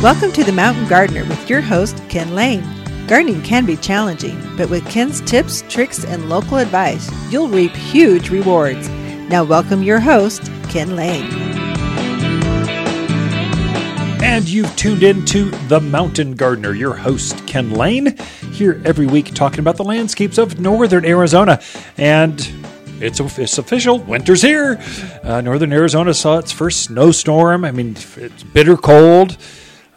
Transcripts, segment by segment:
Welcome to The Mountain Gardener with your host, Ken Lane. Gardening can be challenging, but with Ken's tips, tricks, and local advice, you'll reap huge rewards. Now, welcome your host, Ken Lane. And you've tuned in to The Mountain Gardener, your host, Ken Lane, here every week talking about the landscapes of northern Arizona. And it's, it's official. Winter's here. Uh, northern Arizona saw its first snowstorm. I mean, it's bitter cold.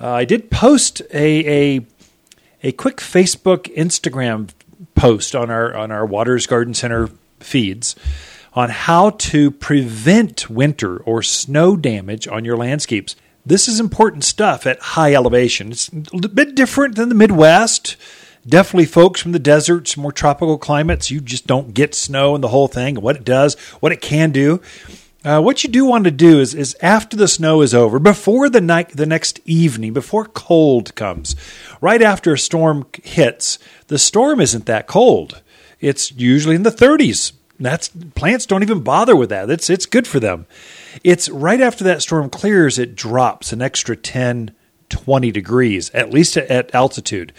Uh, I did post a, a a quick Facebook, Instagram post on our on our Waters Garden Center feeds on how to prevent winter or snow damage on your landscapes. This is important stuff at high elevation. It's a bit different than the Midwest. Definitely, folks from the deserts, more tropical climates, you just don't get snow and the whole thing, what it does, what it can do. Uh, what you do want to do is, is after the snow is over, before the night, the next evening, before cold comes, right after a storm hits, the storm isn't that cold. It's usually in the 30s. That's plants don't even bother with that. It's it's good for them. It's right after that storm clears, it drops an extra 10, 20 degrees, at least at altitude.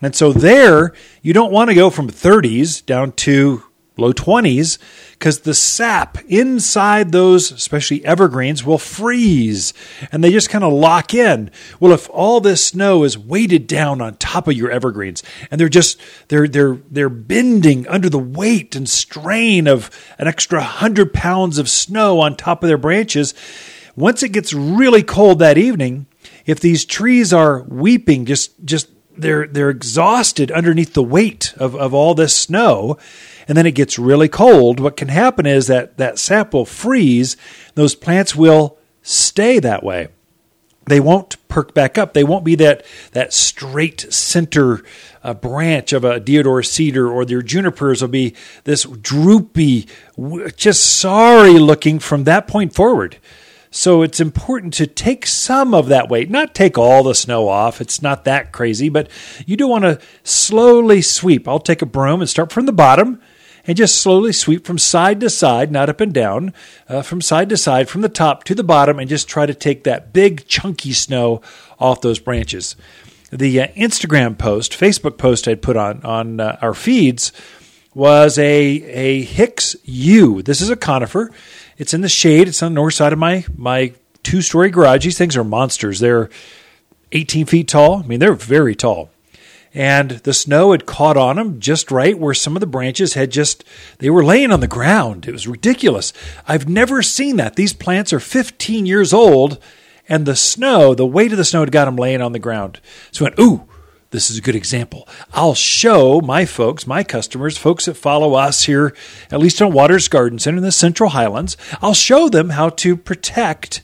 And so there, you don't want to go from 30s down to low 20s because the sap inside those, especially evergreens, will freeze and they just kind of lock in. Well, if all this snow is weighted down on top of your evergreens and they're just they're they're they're bending under the weight and strain of an extra hundred pounds of snow on top of their branches, once it gets really cold that evening, if these trees are weeping, just just they're they're exhausted underneath the weight of, of all this snow and then it gets really cold, what can happen is that that sap will freeze. Those plants will stay that way. They won't perk back up. They won't be that that straight center uh, branch of a deodar cedar, or their junipers will be this droopy, just sorry looking from that point forward. So it's important to take some of that weight, not take all the snow off. It's not that crazy, but you do want to slowly sweep. I'll take a broom and start from the bottom and just slowly sweep from side to side, not up and down, uh, from side to side, from the top to the bottom, and just try to take that big chunky snow off those branches. The uh, Instagram post, Facebook post I'd put on on uh, our feeds was a a Hicks yew. This is a conifer. It's in the shade. It's on the north side of my my two story garage. These things are monsters. They're 18 feet tall. I mean, they're very tall and the snow had caught on them just right where some of the branches had just they were laying on the ground it was ridiculous i've never seen that these plants are 15 years old and the snow the weight of the snow had got them laying on the ground so I went ooh this is a good example. I'll show my folks, my customers, folks that follow us here, at least on Waters Garden Center in the Central Highlands, I'll show them how to protect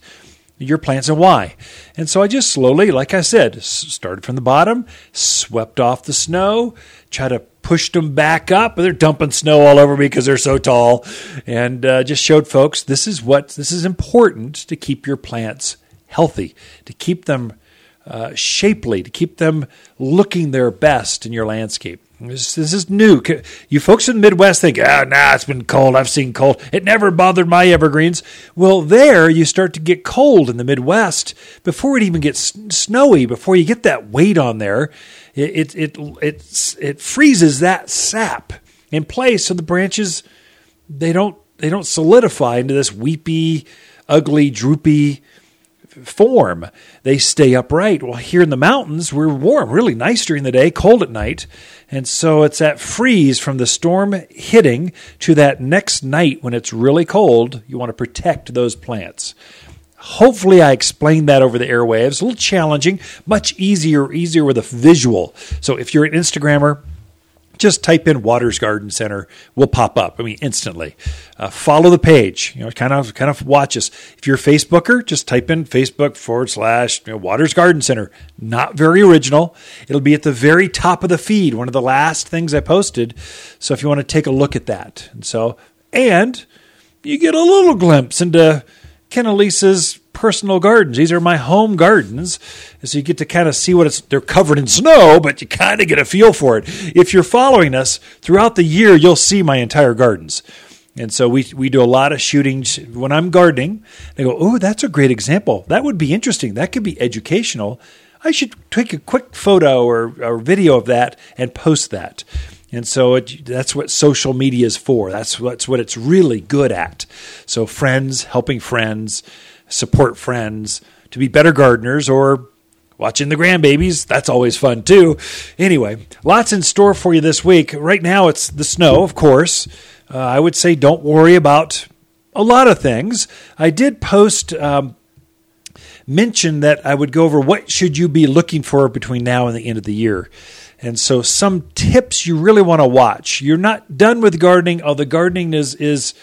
your plants and why. And so I just slowly, like I said, started from the bottom, swept off the snow, try to push them back up. They're dumping snow all over me because they're so tall, and uh, just showed folks this is what this is important to keep your plants healthy, to keep them uh, shapely, to keep them looking their best in your landscape. This, this, is new. You folks in the Midwest think, oh, nah, it's been cold. I've seen cold. It never bothered my evergreens. Well, there you start to get cold in the Midwest before it even gets snowy. Before you get that weight on there, it it it it, it freezes that sap in place, so the branches they don't they don't solidify into this weepy, ugly, droopy form. They stay upright. Well, here in the mountains, we're warm, really nice during the day, cold at night. And so it's that freeze from the storm hitting to that next night when it's really cold. You want to protect those plants. Hopefully, I explained that over the airwaves. A little challenging, much easier, easier with a visual. So if you're an Instagrammer, just type in Waters Garden Center We'll pop up. I mean, instantly. Uh, follow the page. You know, kind of kind of watch us. If you're a Facebooker, just type in Facebook forward slash you know, Waters Garden Center. Not very original. It'll be at the very top of the feed. One of the last things I posted. So if you want to take a look at that, and so and you get a little glimpse into Ken Elisa's personal gardens. These are my home gardens. So you get to kind of see what it's, they're covered in snow, but you kind of get a feel for it. If you're following us throughout the year, you'll see my entire gardens. And so we, we do a lot of shootings when I'm gardening. They go, Oh, that's a great example. That would be interesting. That could be educational. I should take a quick photo or, or video of that and post that. And so it, that's what social media is for. That's, that's what it's really good at. So, friends, helping friends, support friends to be better gardeners or watching the grandbabies. That's always fun too. Anyway, lots in store for you this week. Right now, it's the snow, of course. Uh, I would say don't worry about a lot of things. I did post. Um, mention that I would go over what should you be looking for between now and the end of the year. And so some tips you really want to watch. You're not done with gardening, although gardening is is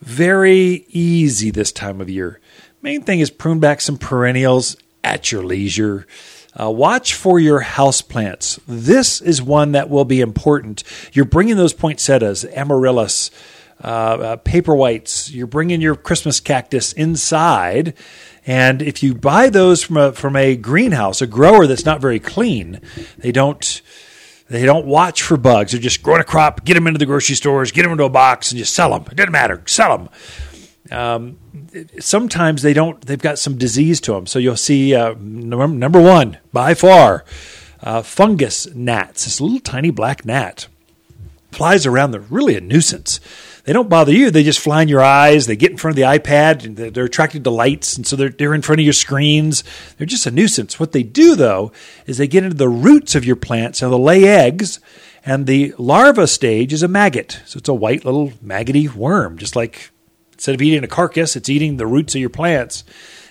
very easy this time of year. Main thing is prune back some perennials at your leisure. Uh, watch for your houseplants. This is one that will be important. You're bringing those poinsettias, amaryllis, uh, uh, paper whites. You're bringing your Christmas cactus inside, and if you buy those from a from a greenhouse, a grower that's not very clean, they don't they don't watch for bugs. They're just growing a crop, get them into the grocery stores, get them into a box, and just sell them. It doesn't matter, sell them. Um, sometimes they don't. They've got some disease to them. So you'll see uh, number, number one by far, uh, fungus gnats. This little tiny black gnat flies around. They're really a nuisance. They don't bother you. They just fly in your eyes. They get in front of the iPad and they're attracted to lights. And so they're, they're in front of your screens. They're just a nuisance. What they do, though, is they get into the roots of your plants. So they'll lay eggs. And the larva stage is a maggot. So it's a white little maggoty worm, just like instead of eating a carcass, it's eating the roots of your plants.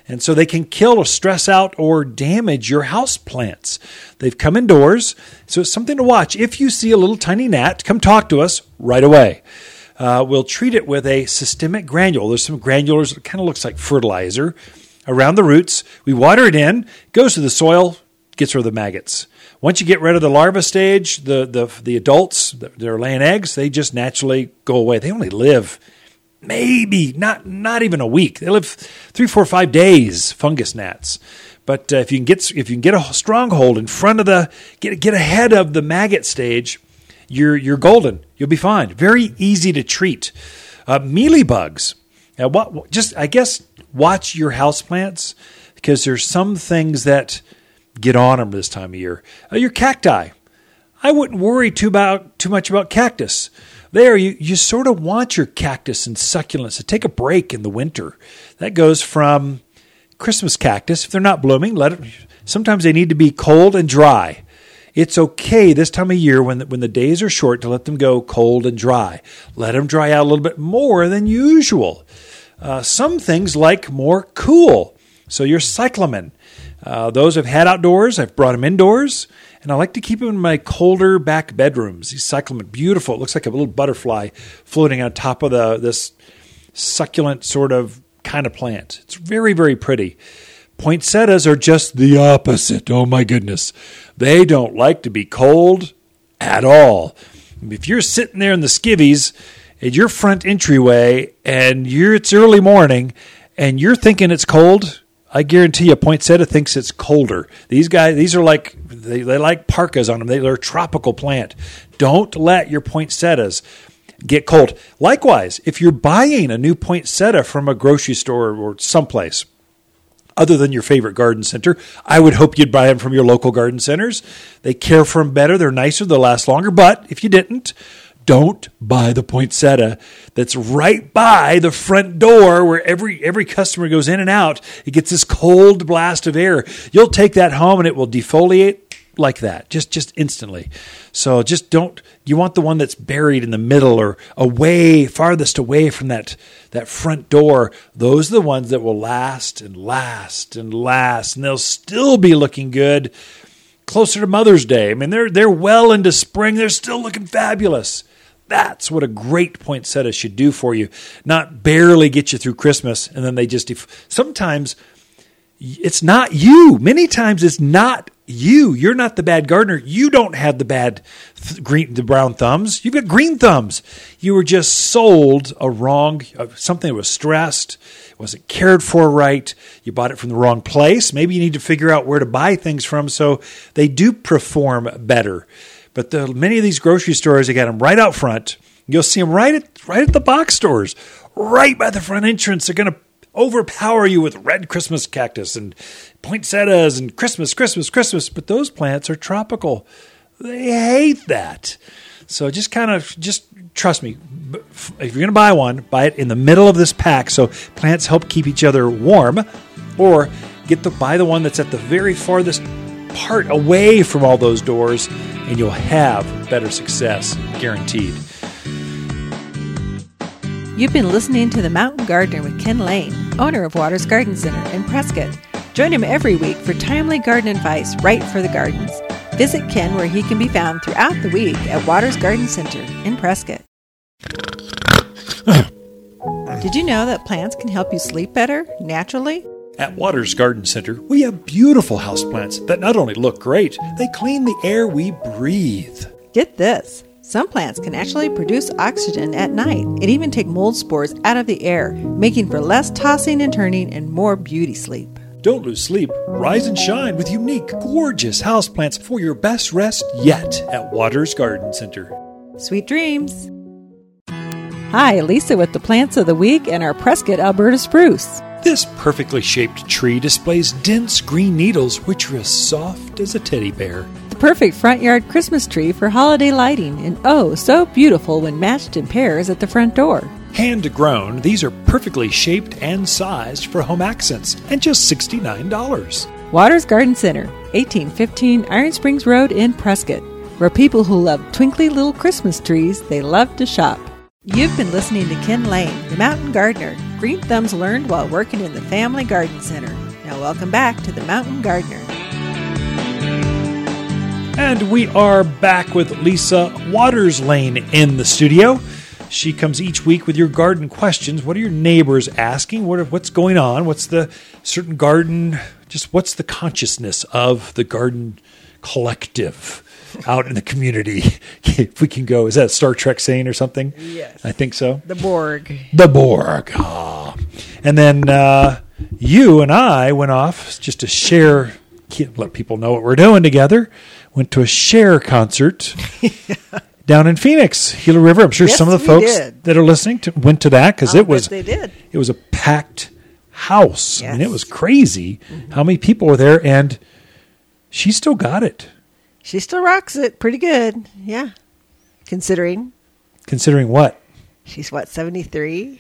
And so they can kill or stress out or damage your house plants. They've come indoors, so it's something to watch. If you see a little tiny gnat, come talk to us right away. Uh, we'll treat it with a systemic granule. There's some granules that kind of looks like fertilizer around the roots. We water it in, goes to the soil, gets rid of the maggots. Once you get rid of the larva stage, the the, the adults that are laying eggs, they just naturally go away. They only live maybe not not even a week. They live three, four, five days. Fungus gnats. But uh, if you can get if you can get a stronghold in front of the get get ahead of the maggot stage, you're you're golden. You'll be fine. Very easy to treat. Uh, mealy bugs. Now, what just I guess watch your houseplants because there's some things that get on them this time of year. Uh, your cacti. I wouldn't worry too about too much about cactus there you, you sort of want your cactus and succulents to take a break in the winter. That goes from Christmas cactus, if they're not blooming, let it, sometimes they need to be cold and dry. It's okay this time of year when the, when the days are short to let them go cold and dry. Let them dry out a little bit more than usual. Uh, some things like more cool. So your cyclamen, uh, those I've had outdoors, I've brought them indoors and I like to keep them in my colder back bedrooms. These cyclamen, beautiful. It looks like a little butterfly floating on top of the this succulent sort of kind of plant. It's very very pretty. Poinsettias are just the opposite. Oh my goodness. They don't like to be cold at all. If you're sitting there in the skivvies at your front entryway and you're it's early morning and you're thinking it's cold, I guarantee you, poinsettia thinks it's colder. These guys, these are like they, they like parkas on them. They, they're a tropical plant. Don't let your poinsettias get cold. Likewise, if you're buying a new poinsettia from a grocery store or someplace other than your favorite garden center, I would hope you'd buy them from your local garden centers. They care for them better, they're nicer, they'll last longer. But if you didn't, don't buy the poinsettia that's right by the front door where every every customer goes in and out. It gets this cold blast of air. You'll take that home and it will defoliate like that, just just instantly. So just don't. You want the one that's buried in the middle or away, farthest away from that that front door. Those are the ones that will last and last and last, and they'll still be looking good closer to Mother's Day. I mean, they're they're well into spring. They're still looking fabulous. That's what a great poinsettia should do for you, not barely get you through Christmas and then they just. Def- Sometimes it's not you. Many times it's not you. You're not the bad gardener. You don't have the bad th- green, the brown thumbs. You've got green thumbs. You were just sold a wrong uh, something that was stressed, wasn't cared for right. You bought it from the wrong place. Maybe you need to figure out where to buy things from so they do perform better. But the, many of these grocery stores, they got them right out front. You'll see them right at right at the box stores, right by the front entrance. They're going to overpower you with red Christmas cactus and poinsettias and Christmas, Christmas, Christmas. But those plants are tropical. They hate that. So just kind of just trust me. If you're going to buy one, buy it in the middle of this pack so plants help keep each other warm, or get the buy the one that's at the very farthest part away from all those doors, and you'll have better success, guaranteed. You've been listening to The Mountain Gardener with Ken Lane, owner of Waters Garden Center in Prescott. Join him every week for timely garden advice right for the gardens. Visit Ken where he can be found throughout the week at Waters Garden Center in Prescott. Did you know that plants can help you sleep better naturally? At Waters Garden Center, we have beautiful houseplants that not only look great, they clean the air we breathe. Get this. Some plants can actually produce oxygen at night and even take mold spores out of the air, making for less tossing and turning and more beauty sleep. Don't lose sleep. Rise and shine with unique, gorgeous houseplants for your best rest yet at Waters Garden Center. Sweet dreams. Hi, Lisa with the plants of the week and our Prescott Alberta spruce. This perfectly shaped tree displays dense green needles which are as soft as a teddy bear. The perfect front yard Christmas tree for holiday lighting, and oh, so beautiful when matched in pairs at the front door. Hand grown, these are perfectly shaped and sized for home accents and just $69. Waters Garden Center, 1815 Iron Springs Road in Prescott, where people who love twinkly little Christmas trees, they love to shop. You've been listening to Ken Lane, the mountain gardener. Green thumbs learned while working in the Family Garden Center. Now, welcome back to the Mountain Gardener. And we are back with Lisa Waters Lane in the studio. She comes each week with your garden questions. What are your neighbors asking? What are, what's going on? What's the certain garden? Just what's the consciousness of the garden collective out in the community? if we can go, is that Star Trek saying or something? Yes. I think so. The Borg. The Borg. Ah. And then uh, you and I went off just to share, let people know what we're doing together. Went to a Cher concert down in Phoenix, Gila River. I'm sure Yes, some of the folks did. that are listening to, went to that because it was they did. it was a packed house. I mean, it was crazy how many people were there, and she still got it. She still rocks it pretty good. Yeah. Considering Considering what? she's what, 73?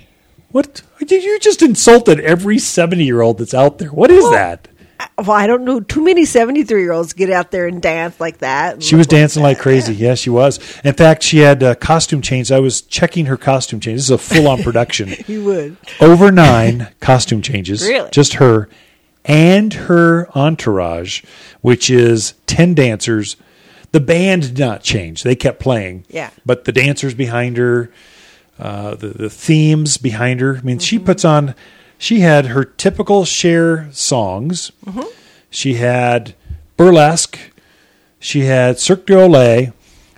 What you you just insulted every seventy year old that's out there. What is that? Well, I don't know. Too many 73 year olds get out there and dance like that. She was look like dancing like crazy. Yeah, she was. In fact, she had uh, costume changes. I was checking her costume changes. This is a full on production. You would. Over nine costume changes. Really? Just her and her entourage, which is 10 dancers. The band did not change. They kept playing. Yeah. But the dancers behind her, uh, the, the themes behind her. I mean, she Mm-hmm. puts on, she had her typical Cher songs. Mm-hmm. She had burlesque. She had Cirque du Soleil.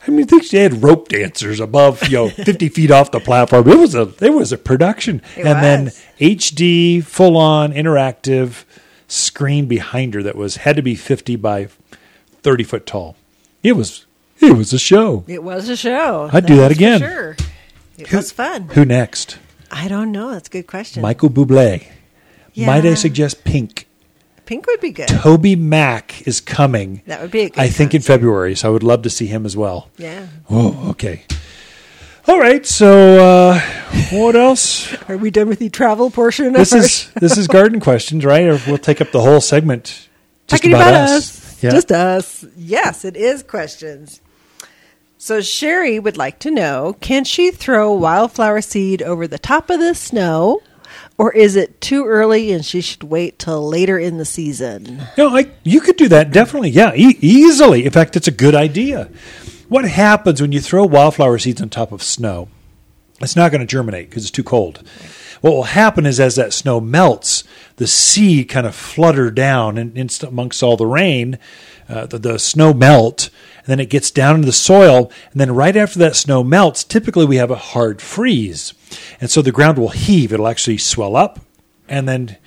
I mean, I think she had rope dancers above, you know, fifty feet off the platform. It was a, it was a production, It and then. HD, full on interactive screen behind her that was had to be fifty by thirty foot tall. It was, it was a show. It was a show. I'd do that again. Sure. It was fun. Who next? I don't know. That's a good question. Michael Bublé. Might I suggest Pink? Pink would be good. Toby Mac is coming. That would be a good I think in. February, so I would love to see him as well. Yeah. Oh, okay. All right. So, uh, what else? Are we done with the travel portion? This of is this is garden questions, right? Or we'll take up the whole segment. Just Talking about, about us. Yeah. Just us. Yes, it is questions. So Sherry would like to know: Can she throw wildflower seed over the top of the snow, or is it too early and she should wait till later in the season? No, I, you could do that definitely. Yeah, e- easily. In fact, it's a good idea. What happens when you throw wildflower seeds on top of snow? It's not going to germinate because it's too cold. What will happen is as that snow melts, the seed kind of flutter down and amongst all the rain. Uh, the, the snow melt, and then it gets down into the soil. And then right after that snow melts, typically we have a hard freeze, and so the ground will heave. It'll actually swell up, and then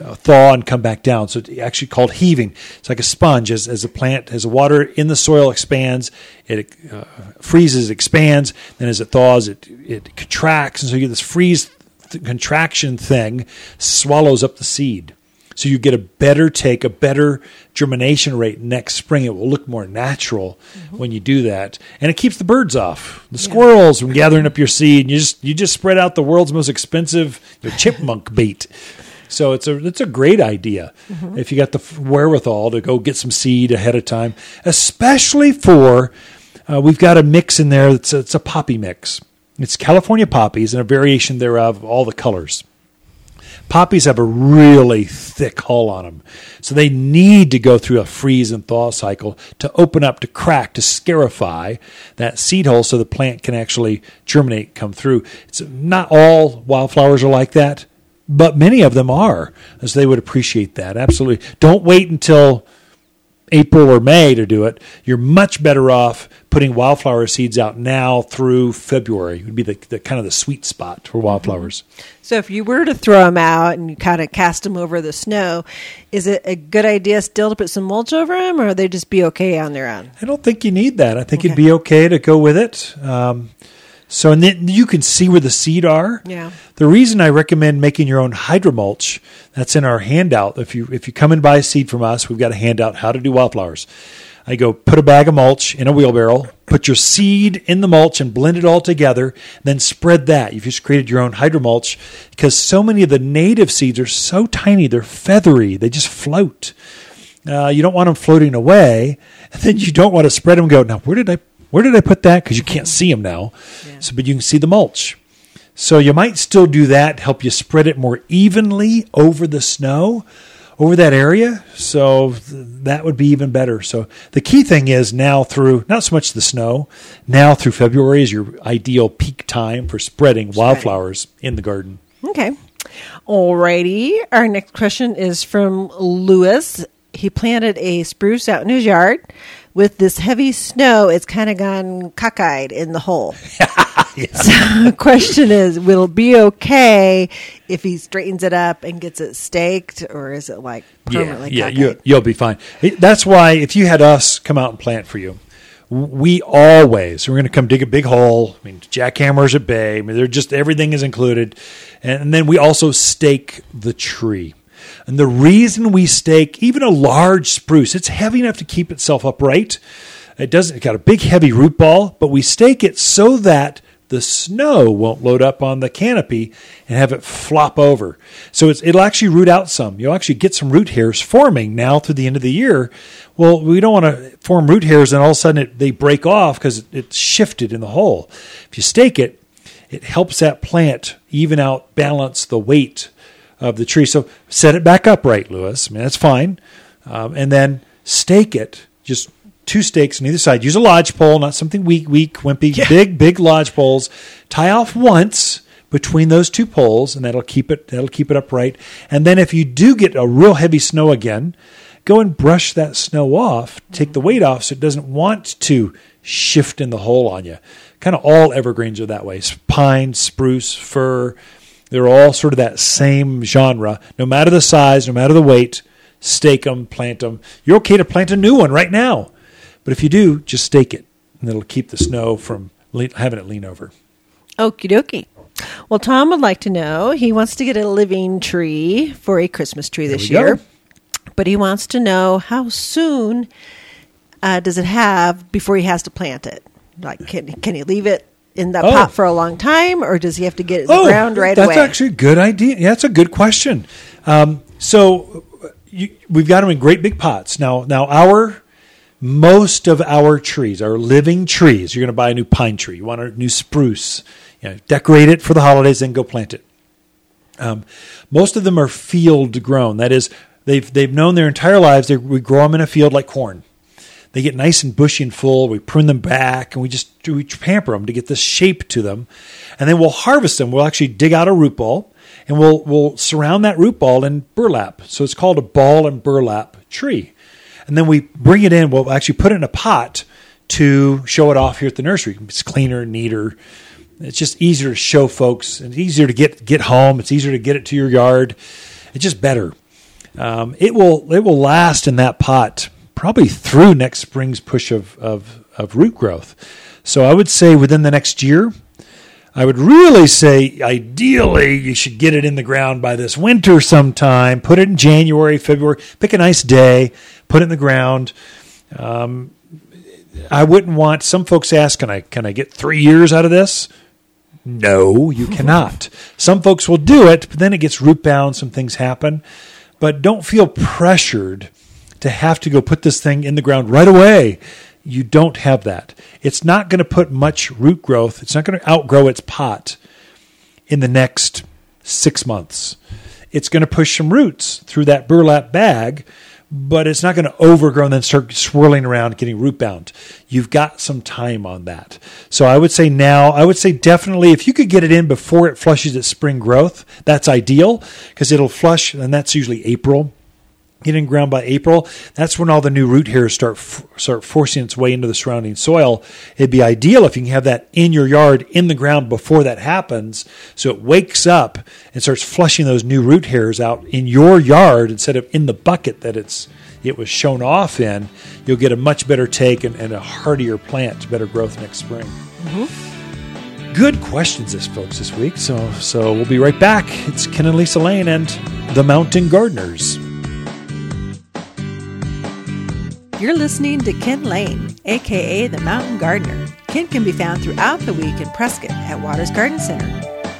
uh, thaw and come back down. So it's actually called heaving. It's like a sponge. As, as the plant, as the water in the soil expands, it uh, freezes, expands. Then as it thaws, it, it contracts. And so you get this freeze th- contraction thing swallows up the seed. So you get a better take, a better germination rate next spring. It will look more natural when you do that, and it keeps the birds off, the squirrels from gathering up your seed. And you just you just spread out the world's most expensive chipmunk bait. So it's a it's a great idea if you got the wherewithal to go get some seed ahead of time, especially for uh, we've got a mix in there. It's a, it's a poppy mix. It's California poppies and a variation thereof, of all the colors. Poppies have a really thick hull on them, so they need to go through a freeze and thaw cycle to open up, to crack, to scarify that seed hole so the plant can actually germinate, come through. It's not all wildflowers are like that, but many of them are, as they would appreciate that. Absolutely. Don't wait until April or May to do it. You're much better off putting wildflower seeds out now through February. It Would be the, the kind of the sweet spot for wildflowers. So if you were to throw them out and you kind of cast them over the snow, is it a good idea still to put some mulch over them, or they just be okay on their own? I don't think you need that. I think it'd be okay to go with it. Um, so and then you can see where the seed are. Yeah. The reason I recommend making your own hydromulch, that's in our handout. If you if you come and buy a seed from us, we've got a handout how to do wildflowers. I go put a bag of mulch in a wheelbarrow, put your seed in the mulch and blend it all together, then spread that. You've just created your own hydromulch because so many of the native seeds are so tiny, they're feathery, they just float. Uh, you don't want them floating away, and then you don't want to spread them. And go now. Where did I where did I put that? Because you can't mm-hmm. see them now. So, but you can see the mulch. So you might still do that. Help you spread it more evenly over the snow, over that area. So that would be even better. So the key thing is now through not so much the snow, now through February is your ideal peak time for spreading wildflowers in the garden. Okay. Alrighty. Our next question is from Lewis. He planted a spruce out in his yard. With this heavy snow, it's kind of gone cockeyed in the hole. So the question is, will it be okay if he straightens it up and gets it staked, or is it like permanently yeah, cockeyed? yeah, you, you'll be fine. It- That's why if you had us come out and plant for you, we always we're going to come dig a big hole. I mean, jackhammers at bay. I mean, they're just everything is included, and then we also stake the tree. And the reason we stake even a large spruce, it's heavy enough to keep itself upright. It doesn't. It got a big heavy root ball, but we stake it so that the snow won't load up on the canopy and have it flop over. So it'll actually root out some. You'll actually get some root hairs forming now through the end of the year. Well, we don't want to form root hairs and all of a sudden it, they break off because it's shifted in the hole. If you stake it, it helps that plant even out balance the weight of the tree. So set it back upright, Lewis. I mean, that's fine. Um, and then stake it, just two stakes on either side. Use a lodge pole, not something weak, weak, wimpy. Big, big lodge poles. Tie off once between those two poles, and that'll keep it. That'll keep it upright. And then if you do get a real heavy snow again, go and brush that snow off. Take the weight off, so it doesn't want to shift in the hole on you. Kind of all evergreens are that way. Pine, spruce, fir. They're all sort of that same genre. No matter the size, no matter the weight, stake them, plant them. You're okay to plant a new one right now. But if you do, just stake it, and it'll keep the snow from le- having it lean over. Okie dokie. Well, Tom would like to know. He wants to get a living tree for a Christmas tree this go. year, but he wants to know how soon uh, does it have before he has to plant it? Like, can can he leave it in the Oh. pot for a long time, or does he have to get it in the ground right that's away? That's actually a good idea. Yeah, that's a good question. Um, so you, we've got them in great big pots now. Now our most of our trees are living trees. You're going to buy a new pine tree. You want a new spruce. You know, decorate it for the holidays, then go plant it. Um, most of them are field grown. That is, they've they've known their entire lives. They, we grow them in a field like corn. They get nice and bushy and full. We prune them back, and we just we pamper them to get this shape to them, and then we'll harvest them. We'll actually dig out a root ball, and we'll we'll surround that root ball in burlap. So it's called a ball and burlap tree, and then we bring it in. We'll actually put it in a pot to show it off here at the nursery. It's cleaner, neater. It's just easier to show folks, and easier to get get home. It's easier to get it to your yard. It's just better. Um, it will it will last in that pot probably through next spring's push of of, of root growth. So I would say within the next year, I would really say, ideally, you should get it in the ground by this winter sometime. Put it in January, February. Pick a nice day, put it in the ground. Um, I wouldn't want. Some folks ask, "Can I can I get three years out of this?" No, you cannot. Some folks will do it, but then it gets root bound. Some things happen, but don't feel pressured to have to go put this thing in the ground right away. You don't have that. It's not going to put much root growth. It's not going to outgrow its pot in the next six months. It's going to push some roots through that burlap bag, but it's not going to overgrow and then start swirling around getting root bound. You've got some time on that. So I would say now, I would say definitely if you could get it in before it flushes its spring growth, that's ideal because it'll flush, and that's usually April getting ground by April, that's when all the new root hairs start start forcing its way into the surrounding soil. It'd be ideal if you can have that in your yard in the ground before that happens, so it wakes up and starts flushing those new root hairs out in your yard instead of in the bucket that it's it was shown off in. You'll get a much better take and, and a hardier plant, better growth next spring. Mm-hmm. Good questions, this folks, this week. So so we'll be right back. It's Ken and Lisa Lane and the Mountain Gardeners. You're listening to Ken Lane, aka the Mountain Gardener. Ken can be found throughout the week in Prescott at Waters Garden Center.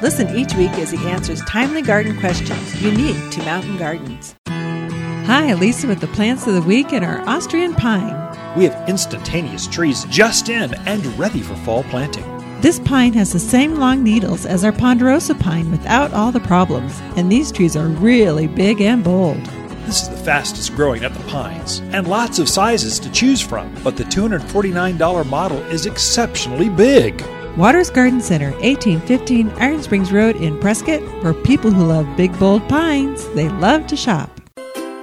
Listen each week as he answers timely garden questions unique to mountain gardens. Hi, Lisa with the plants of the week and our Austrian pine. We have instantaneous trees just in and ready for fall planting. This pine has the same long needles as our ponderosa pine without all the problems, and these trees are really big and bold. This is the fastest growing at the Pines, and lots of sizes to choose from, but the $249 model is exceptionally big. Waters Garden Center, 1815 Iron Springs Road in Prescott, for people who love big, bold pines. They love to shop.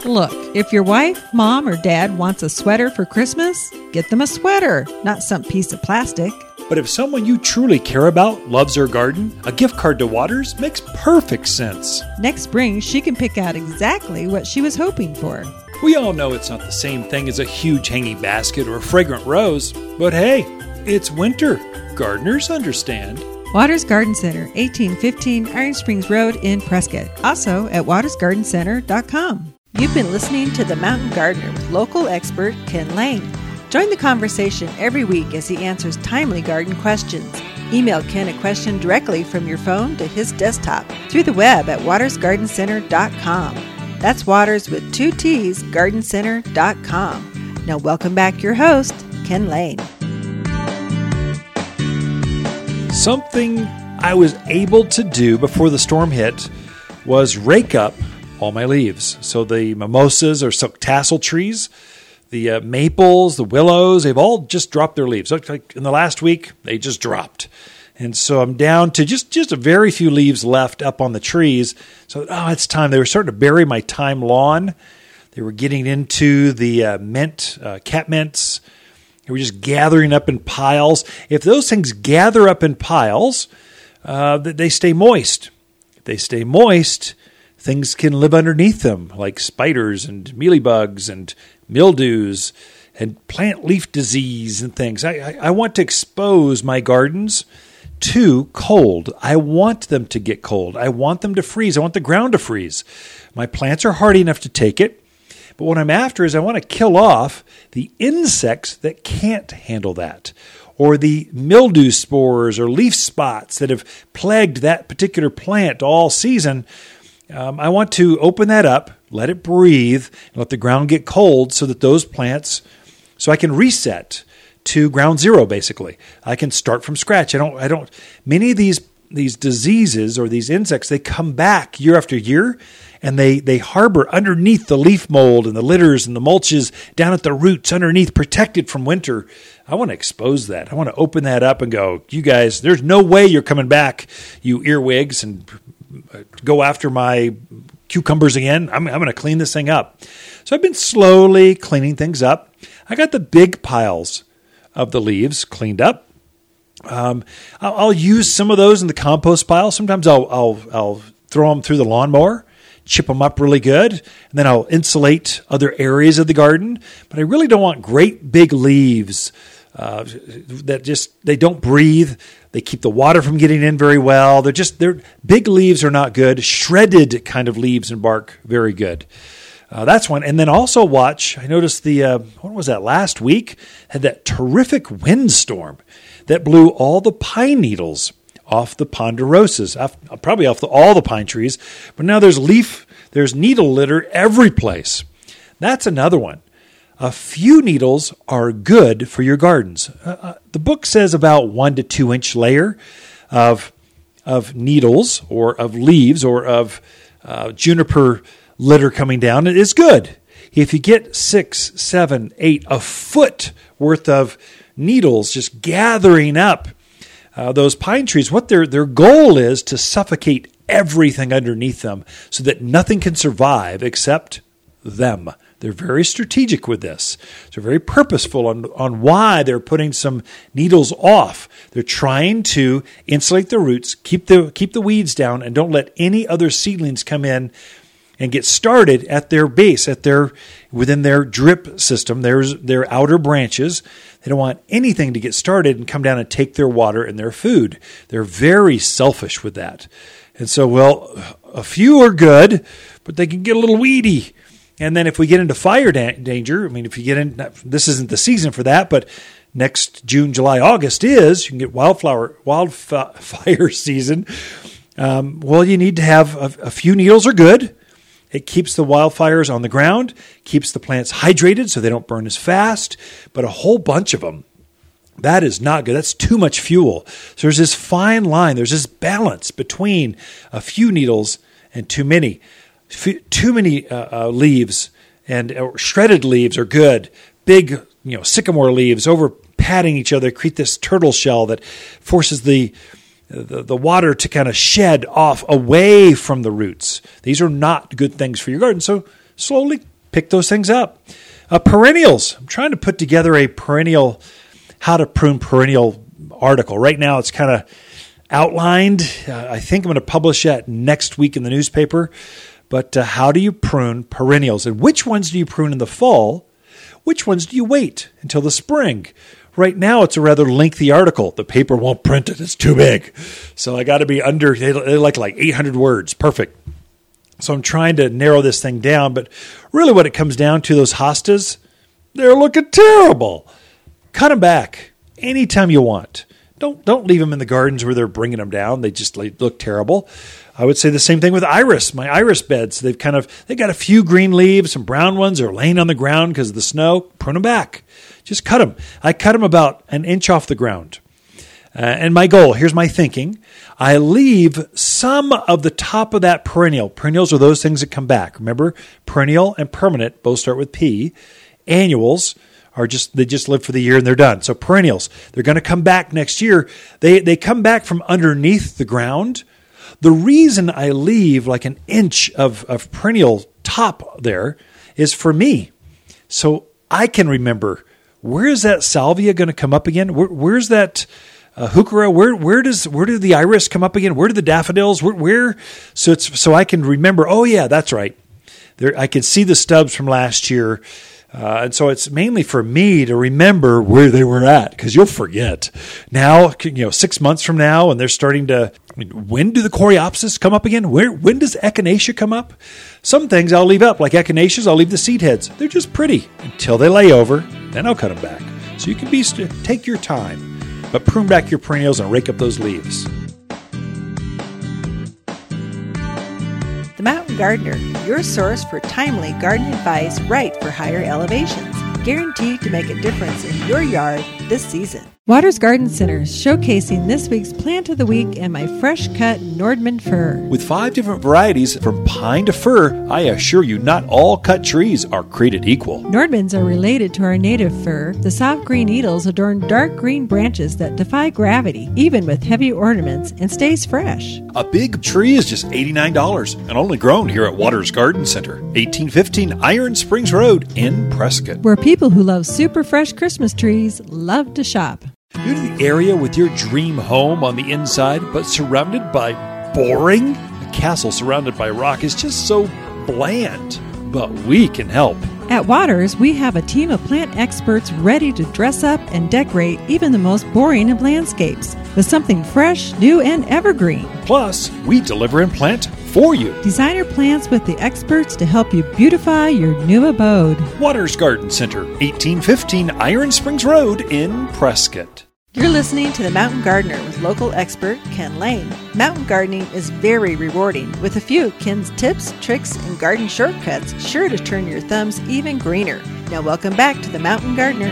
Look, if your wife, mom, or dad wants a sweater for Christmas, get them a sweater, not some piece of plastic. But if someone you truly care about loves her garden, a gift card to Waters makes perfect sense. Next spring, she can pick out exactly what she was hoping for. We all know it's not the same thing as a huge hanging basket or a fragrant rose, but hey, it's winter. Gardeners understand. Waters Garden Center, 1815 Iron Springs Road in Prescott. Also at watersgardencenter.com. You've been listening to The Mountain Gardener with local expert Ken Lane. Join the conversation every week as he answers timely garden questions. Email Ken a question directly from your phone to his desktop through the web at watersgardencenter.com. That's Waters with two T's, gardencenter.com. Now, welcome back your host, Ken Lane. Something I was able to do before the storm hit was rake up all my leaves. So the mimosas or tassel trees the uh, maples, the willows, they've all just dropped their leaves. Like in the last week, they just dropped. And so I'm down to just, just a very few leaves left up on the trees. So, oh, it's time. They were starting to bury my thyme lawn. They were getting into the uh, mint, uh, catmints. They were just gathering up in piles. If those things gather up in piles, uh, they stay moist. If they stay moist, things can live underneath them, like spiders and mealybugs and mildews and plant leaf disease and things. I, I, I, want to expose my gardens to cold. I want them to get cold. I want them to freeze. I want the ground to freeze. My plants are hardy enough to take it. But what I'm after is I want to kill off the insects that can't handle that, or the mildew spores or leaf spots that have plagued that particular plant all season. Um, I want to open that up let it breathe, and let the ground get cold so that those plants, so I can reset to ground zero basically. I can start from scratch. I don't I don't many of these these diseases or these insects they come back year after year and they they harbor underneath the leaf mold and the litters and the mulches down at the roots underneath protected from winter. I want to expose that. I want to open that up and go, you guys, there's no way you're coming back, you earwigs and go after my cucumbers again. I'm, I'm going to clean this thing up. So I've been slowly cleaning things up. I got the big piles of the leaves cleaned up. Um, I'll, I'll, use some of those in the compost pile. Sometimes I'll, I'll, I'll throw them through the lawnmower, chip them up really good, and then I'll insulate other areas of the garden. But I really don't want great big leaves uh, that just they don't breathe. They keep the water from getting in very well. They're just they're big leaves are not good. Shredded kind of leaves and bark very good. Uh, that's one. And then also watch. I noticed the uh, what was that last week had that terrific windstorm that blew all the pine needles off the ponderosas, off, probably off the, all the pine trees. But now there's leaf, there's needle litter every place. That's another one. A few needles are good for your gardens. Uh, uh, the book says about one to two inch layer of of needles or of leaves or of uh, juniper litter coming down. Is good. If you get six, seven, eight, a foot worth of needles just gathering up uh, those pine trees, what their their goal is to suffocate everything underneath them so that nothing can survive except them. They're very strategic with this. They're very purposeful on, on why they're putting some needles off. They're trying to insulate the roots, keep the keep the weeds down, and don't let any other seedlings come in and get started at their base, at their within their drip system. There's their outer branches. They don't want anything to get started and come down and take their water and their food. They're very selfish with that. And so, well, a few are good, but they can get a little weedy. And then if we get into fire da- danger, I mean, if you get in, this isn't the season for that, but next June, July, August is, you can get wildflower, wildfire season. Um, well, you need to have a, a few needles are good. It keeps the wildfires on the ground, keeps the plants hydrated so they don't burn as fast, but a whole bunch of them. That is not good. That's too much fuel. So there's this fine line, there's this balance between a few needles and too many too many uh, uh, leaves and uh, shredded leaves are good. Big, you know, sycamore leaves over patting each other create this turtle shell that forces the the, the water to kind of shed off away from the roots. These are not good things for your garden. So slowly pick those things up. Uh, perennials. I'm trying to put together a perennial, how to prune perennial article. Right now, it's kind of outlined. Uh, I think I'm going to publish that next week in the newspaper. But uh, how do you prune perennials? And which ones do you prune in the fall? Which ones do you wait until the spring? Right now, it's a rather lengthy article. The paper won't print it, it's too big. So I got to be under, they like like 800 words. Perfect. So I'm trying to narrow this thing down. But really, what it comes down to, those hostas, they're looking terrible. Cut them back anytime you want. Don't don't leave them in the gardens where they're bringing them down. They just look terrible. I would say the same thing with iris. My iris beds, they've kind of they got a few green leaves, some brown ones are laying on the ground because of the snow. Prune them back. Just cut them. I cut them about an inch off the ground. Uh, and my goal, here's my thinking. I leave some of the top of that perennial. Perennials are those things that come back. Remember, perennial and permanent both start with P. Annuals are just they just live for the year and they're done. So perennials, they're going to come back next year. They they come back from underneath the ground the reason I leave like an inch of, of perennial top there is for me. So I can remember where is that salvia going to come up again? Where, where's that uh, heuchera? Where where does where do the iris come up again? Where do the daffodils? Where, where? So it's so I can remember. Oh yeah, that's right. There I can see the stubs from last year. Uh, and so it's mainly for me to remember where they were at because you'll forget. Now, you know, six months from now, and they're starting to. I mean, when do the coreopsis come up again? Where when does echinacea come up? Some things I'll leave up, like echinaceas. I'll leave the seed heads. They're just pretty until they lay over. Then I'll cut them back. So you can be take your time, but prune back your perennials and rake up those leaves. Gardener, your source for timely garden advice right for higher elevations. Guaranteed to make a difference in your yard this season. Waters Garden Center showcasing this week's plant of the week and my fresh cut Nordmann fir. With five different varieties from pine to fir, I assure you not all cut trees are created equal. Nordmanns are related to our native fir. The soft green needles adorn dark green branches that defy gravity, even with heavy ornaments, and stays fresh. A big tree is just $89 and only grown here at Waters Garden Center, 1815 Iron Springs Road in Prescott. Where people who love super fresh Christmas trees love to shop. New to the area with your dream home on the inside, but surrounded by boring? A castle surrounded by rock is just so bland. But we can help. At Waters, we have a team of plant experts ready to dress up and decorate even the most boring of landscapes with something fresh, new, and evergreen. Plus, we deliver and plant for you. Designer plants with the experts to help you beautify your new abode. Waters Garden Center, 1815 Iron Springs Road in Prescott. You're listening to The Mountain Gardener with local expert Ken Lain. Mountain gardening is very rewarding, with a few Ken's tips, tricks, and garden shortcuts sure to turn your thumbs even greener. Now, welcome back to The Mountain Gardener.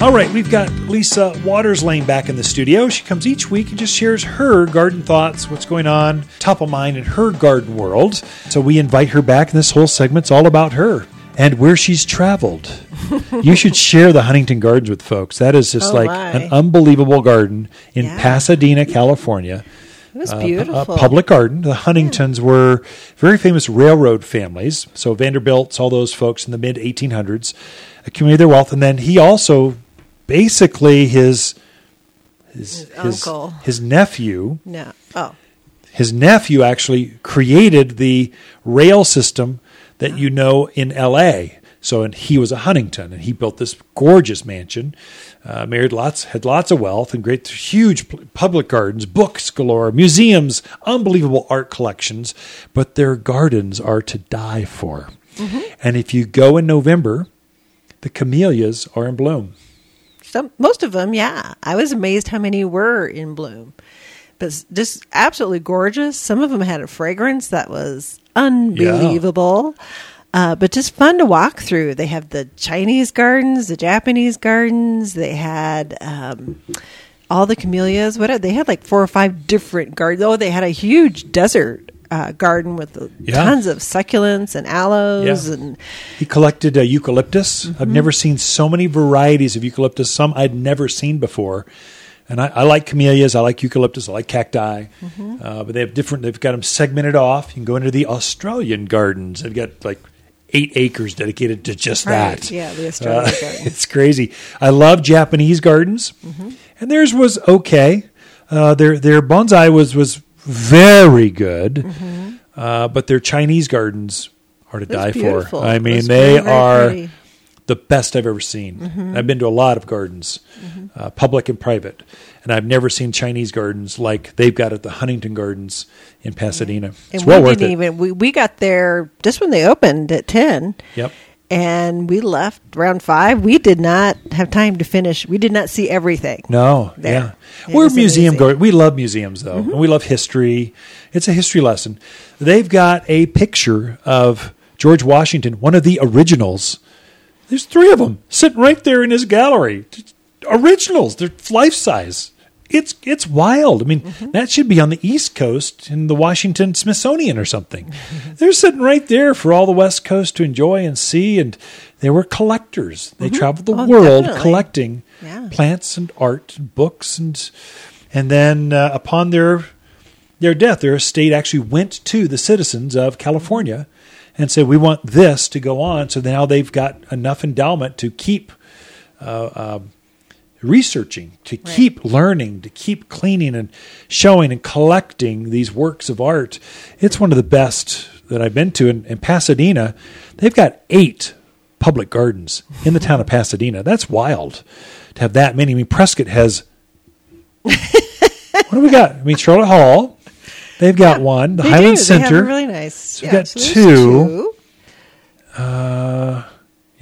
All right, we've got Lisa Watters Lain back in the studio. She comes each week and just shares her garden thoughts, what's going on top of mind in her garden world. So we invite her back, and this whole segment's all about her and where she's traveled. you should share the Huntington Gardens with folks. That is just Oh, like my. an unbelievable garden in Yeah. Pasadena, California. It was Uh, beautiful. A public garden. The Huntingtons were very famous railroad families. So Vanderbilts, all those folks in the mid 1800s, accumulated their wealth, and then he also, basically, his his his, uncle. his nephew, No. Oh. his nephew actually created the rail system that you know in L.A. So, and he was a Huntington, and he built this gorgeous mansion. Uh, married lots, had lots of wealth, and great, huge public gardens, books galore, museums, unbelievable art collections. But their gardens are to die for. And if you go in November, the camellias are in bloom. Some, most of them, yeah. I was amazed how many were in bloom. But just absolutely gorgeous. Some of them had a fragrance that was unbelievable. Uh, but just fun to walk through. They have the Chinese gardens, the Japanese gardens. They had um, all the camellias. What they had like four or five different gardens. Oh, they had a huge desert uh, garden with Yeah. tons of succulents and aloes Yeah. and He collected uh, eucalyptus. I've Mm-hmm. never seen so many varieties of eucalyptus. Some I'd never seen before. And I, I like camellias. I like eucalyptus. I like cacti. Mm-hmm. Uh, but they have different. They've got them segmented off. You can go into the Australian gardens. They've got like eight acres dedicated to just Right, that. yeah, the Australian Uh, gardens. It's crazy. I love Japanese gardens, Mm-hmm. and theirs was okay. Uh, their their bonsai was was very good, uh, but their Chinese gardens are to Mm-hmm. Was die beautiful. for. I mean, was they are pretty. The best I've ever seen. Mm-hmm. I've been to a lot of gardens, mm-hmm. uh, public and private, and I've never seen Chinese gardens like they've got at the Huntington Gardens in Pasadena. Mm-hmm. It's And well we worth didn't it. even we, we got there just when they opened at ten. Yep. And we left around five. We did not have time to finish. We did not see everything. No, there. yeah. It We're museum amazing. go. We love museums though. And we love history. It's a history lesson. They've got a picture of George Washington, one of the originals. There's three of them sitting right there in his gallery. Originals. They're life size. It's it's wild. I mean, mm-hmm. that should be on the East Coast in the Washington Smithsonian or something. Mm-hmm. They're sitting right there for all the West Coast to enjoy and see. And they were collectors. They mm-hmm. traveled the Oh, world definitely. collecting Yeah. plants and art and books and and then uh, upon their their death their estate actually went to the citizens of California and said we want this to go on. So now they've got enough endowment to keep uh, um, researching to keep learning to keep cleaning and showing and collecting these works of art. It's one of the best that I've been to. In, in Pasadena they've got eight public gardens in the town of Pasadena. That's wild to have that many. I mean Prescott has what do we got? I mean, Sharlot Hall. They've got one. The They Highland do. They have Center. really nice. So yeah, we've got so there's two. Uh,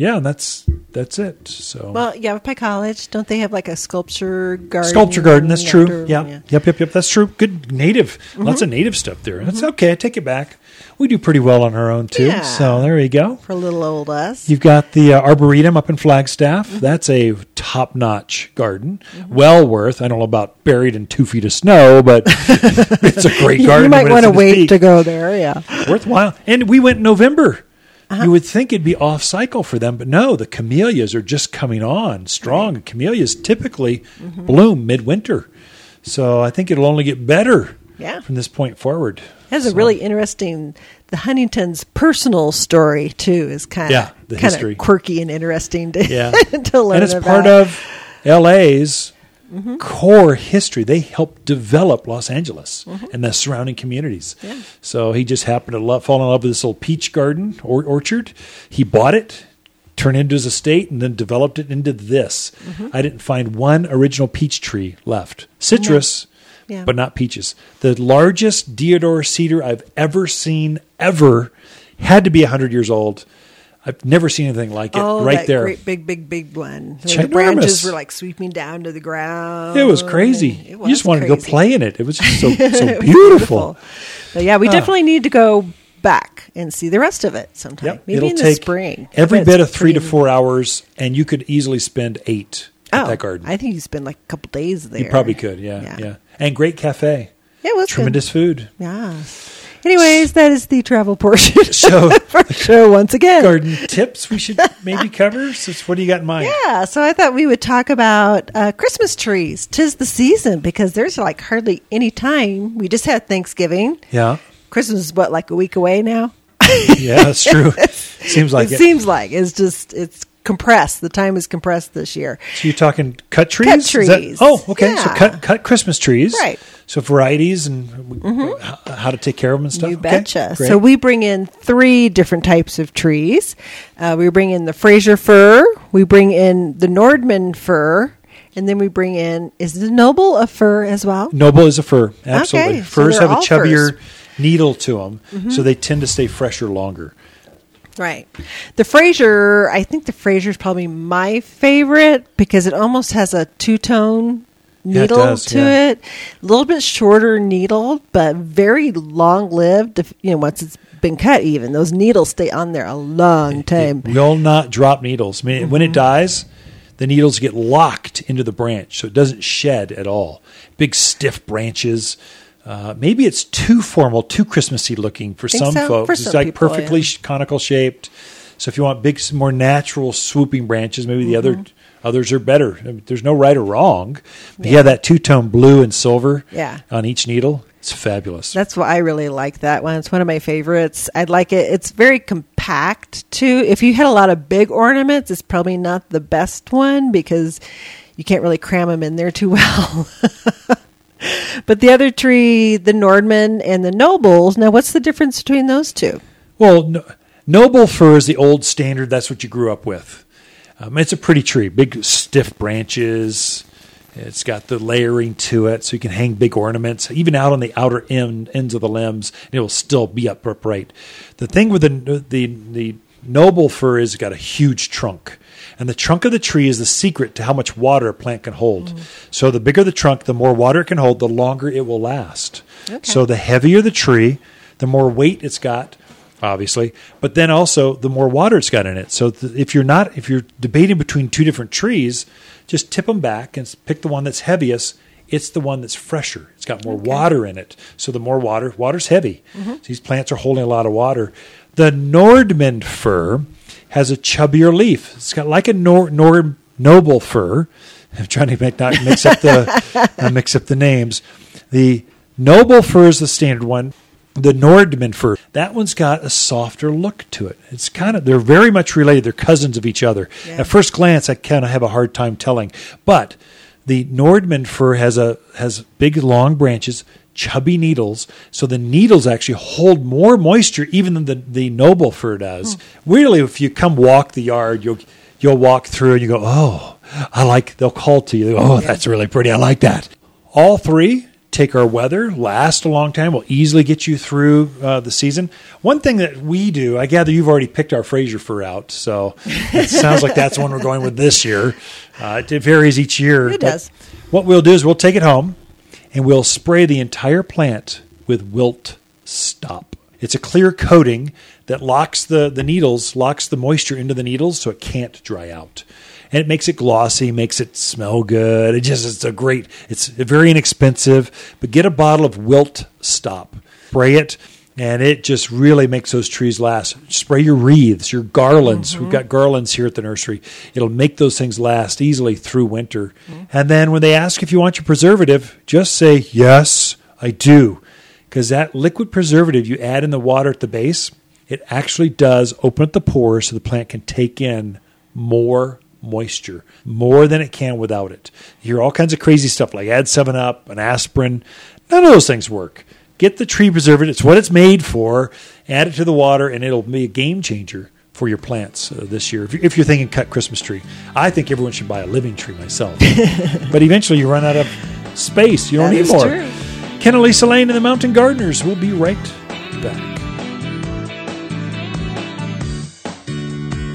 yeah, that's that's it. So Well, yeah, Pike College. Don't they have like a sculpture garden? sculpture garden. That's true. outdoor- Yeah. Yep. Yep. Yep. That's true. Good native. Mm-hmm. Lots of native stuff there. That's okay. I take it back. We do pretty well on our own too. Yeah. So there you go. For little old us. You've got the uh, Arboretum up in Flagstaff. Mm-hmm. That's a top notch garden. Well worth. I don't know about buried in two feet of snow, but it's a great garden. you might want to wait to go there. Yeah. worthwhile. And we went in November. Uh-huh. You would think it'd be off cycle for them, but no, the camellias are just coming on strong. Camellias typically Mm-hmm. bloom midwinter. So I think it'll only get better Yeah. from this point forward. Has a really interesting. The Huntington's personal story too is kind Yeah, of the kind of quirky and interesting to yeah. to learn and it's about. part of LA's core history. They helped develop Los Angeles and the surrounding communities. So he just happened to love, fall in love with this old peach garden or orchard. He bought it, turned it into his estate, and then developed it into this. Mm-hmm. I didn't find one original peach tree left. Citrus, Yeah. but not peaches. The largest deodar cedar I've ever seen, ever, had to be 100 years old. I've never seen anything like it Oh, right there. great big, big, big one. The branches were like sweeping down to the ground. It was crazy. It you just wanted to go crazy. play in it. It was just so, so was beautiful. But yeah, we definitely need to go back and see the rest of it sometime. Yep. Maybe It'll in the spring. every bit of three to four hours, and you could easily spend eight at Oh, that garden. I think you spend like a couple days there. you probably could, yeah, yeah, And great cafe, Yeah, it was good. tremendous food. Yeah. Anyways, that is the travel portion So, show once again. garden tips we should maybe cover. So, what do you got in mind? Yeah, so I thought we would talk about uh, Christmas trees. Tis the season because there's like hardly any time. We just had Thanksgiving. Yeah, Christmas is what, like a week away now? yeah, that's true. Seems like it, it. seems like it's just it's compressed. The time is compressed this year. So you're talking cut trees? Cut Is that- trees. oh, okay. So cut cut Christmas trees. Right. Mm-hmm. So varieties and h- how to take care of them and stuff. You betcha. great. So we bring in three different types of trees. Uh, we bring in the Fraser fir. We bring in the Nordmann fir. And then we bring in, is the Noble a fir as well? Noble is a fir. Absolutely. Okay, so Firs they're have a chubbier firs. Mm-hmm. needle to them, so they tend to stay fresher longer. Right. The Fraser, I think the Fraser is probably my favorite because it almost has a two tone Yeah, it needle does, to yeah. it. A little bit shorter needle, but very long lived. If, you know, once it's been cut, even those needles stay on there a long time. It will not drop needles. I mean, when Mm-hmm. it dies, the needles get locked into the branch, so it doesn't shed at all. Big stiff branches. Uh, maybe it's too formal, too Christmassy looking for some so? folks. For it's some like people, perfectly yeah. conical shaped. So if you want big, more natural swooping branches, maybe the other Mm-hmm. Others are better. I mean, there's no right or wrong. But yeah, that two tone blue and silver Yeah. on each needle. It's fabulous. That's why I really like that one. It's one of my favorites. I like it. It's very compact too. If you had a lot of big ornaments, it's probably not the best one because you can't really cram them in there too well. but the other tree, the Nordmann and the Nobles. Now, what's the difference between those two? Well, no, noble fir is the old standard. That's what you grew up with. Um, it's a pretty tree, big stiff branches. It's got the layering to it, so you can hang big ornaments, even out on the outer end ends of the limbs, and it will still be up upright. The thing with the the the noble fir is it's got a huge trunk, and the trunk of the tree is the secret to how much water a plant can hold. So the bigger the trunk, the more water it can hold, the longer it will last. So the heavier the tree, the more weight it's got, obviously, but then also the more water it's got in it. So th- if you're not if you're debating between two different trees, just tip them back and pick the one that's heaviest. It's the one that's fresher. It's got more water in it. So the more water, water's heavy. Mm-hmm. So these plants are holding a lot of water. The Nordmann fir has a chubbier leaf. It's got like a Nor- Nor- noble fir. I'm trying to make not mix up the not mix up the names. The noble fir is the standard one. The Nordmann fir, that one's got a softer look to it. It's kind of they're very much related. They're cousins of each other. Yeah. At first glance, I kind of have a hard time telling, but the Nordmann fir has a has big long branches, chubby needles, so the needles actually hold more moisture even than the, the noble fir does. Hmm. Really, if you come walk the yard, you'll you'll walk through and you go, oh, I like. They'll call to you. Oh, that's really pretty. I like that. All three take our weather, last a long time, will easily get you through uh, the season. One thing that we do, I gather you've already picked our Fraser fir out, so it sounds like that's the one we're going with this year. Uh, it varies each year. It does. What we'll do is we'll take it home and we'll spray the entire plant with wilt stop. It's a clear coating that locks the, the needles, locks the moisture into the needles so it can't dry out. And it makes it glossy, makes it smell good. It just it's a great it's very inexpensive, but get a bottle of wilt stop. Spray it and it just really makes those trees last. Spray your wreaths, your garlands. We've mm-hmm. got garlands here at the nursery. It'll make those things last easily through winter. And then when they ask if you want your preservative, just say, Yes, I do. Because that liquid preservative you add in the water at the base, it actually does open up the pores so the plant can take in more moisture more than it can without it. You hear all kinds of crazy stuff like add 7 Up, an aspirin. None of those things work. Get the tree preservative, it's what it's made for. Add it to the water, and it'll be a game changer for your plants uh, this year. If you're, if you're thinking cut Christmas tree, I think everyone should buy a living tree myself. but eventually you run out of space. You don't That need more. true. Ken and Lisa Lain and the Mountain Gardeners will be right back.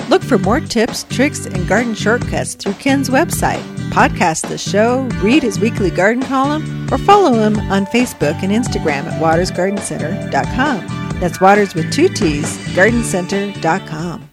Look for more tips, tricks, and garden shortcuts through Ken's website. Podcast the show, read his weekly garden column, or follow him on Facebook and Instagram at wattersgardencenter.com. That's Watters with two T's, gardencenter.com.